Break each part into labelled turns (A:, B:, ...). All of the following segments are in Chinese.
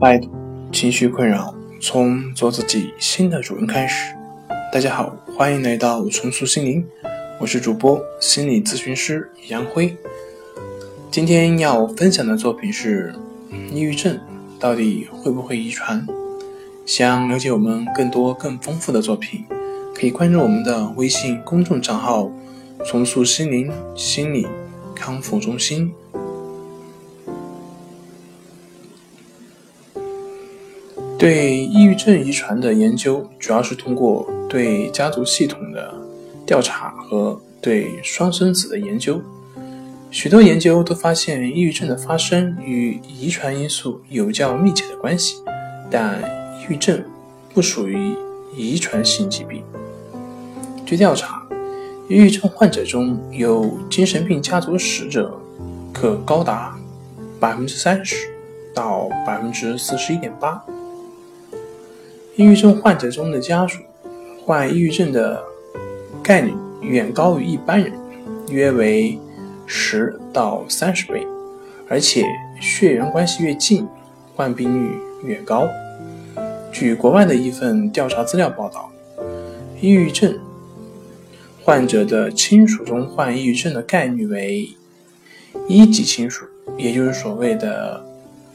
A: 摆脱情绪困扰，从做自己新的主人开始。大家好，欢迎来到重塑心灵，我是主播心理咨询师杨辉。今天要分享的作品是：抑郁症到底会不会遗传？想了解我们更多更丰富的作品，可以关注我们的微信公众账号“重塑心灵心理康复中心”。对抑郁症遗传的研究，主要是通过对家族系统的调查和对双生子的研究。许多研究都发现，抑郁症的发生与遗传因素有较密切的关系，但抑郁症不属于遗传性疾病。据调查，抑郁症患者中有精神病家族史者，可高达百分之三十到百分之四十一点八。抑郁症患者中的家属患抑郁症的概率远高于一般人，约为十到三十倍，而且血缘关系越近，患病率越高。据国外的一份调查资料报道，抑郁症患者的亲属中患抑郁症的概率为一级亲属，也就是所谓的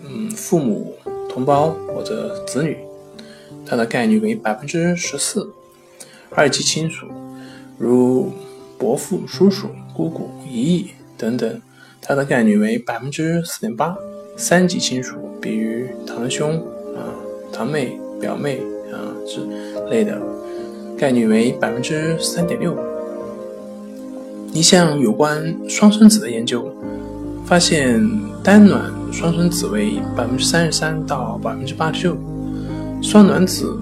A: 嗯父母、同胞或者子女。它的概率为百分之十四，二级亲属如伯父、叔叔、姑姑、姨姨等等，它的概率为百分之四点八，三级亲属比如堂兄啊、堂妹、表妹啊之类的，概率为百分之三点六。一项有关双生子的研究发现，单卵双生子为百分之三十三到百分之八十六。双卵子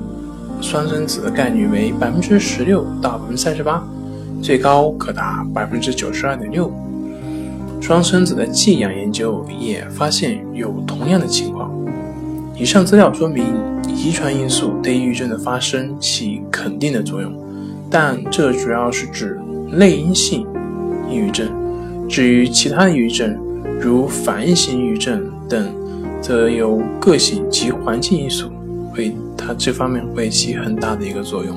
A: 双生子的概率为百分之十六到百分之三十八，最高可达百分之九十二点六。双生子的寄养研究也发现有同样的情况。以上资料说明，遗传因素对抑郁症的发生起肯定的作用，但这主要是指内因性抑郁症。至于其他抑郁症，如反应性抑郁症等，则由个性及环境因素。会，它这方面会起很大的一个作用。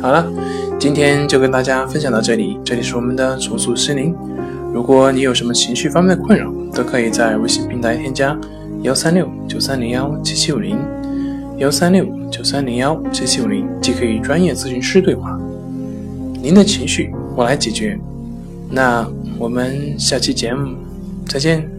A: 好了，今天就跟大家分享到这里。这里是我们的重塑心灵。如果你有什么情绪方面的困扰，都可以在微信平台添加幺三六九三零幺七七五零，幺三六九三零幺七七五零，即可与专业咨询师对话。您的情绪我来解决。那我们下期节目再见。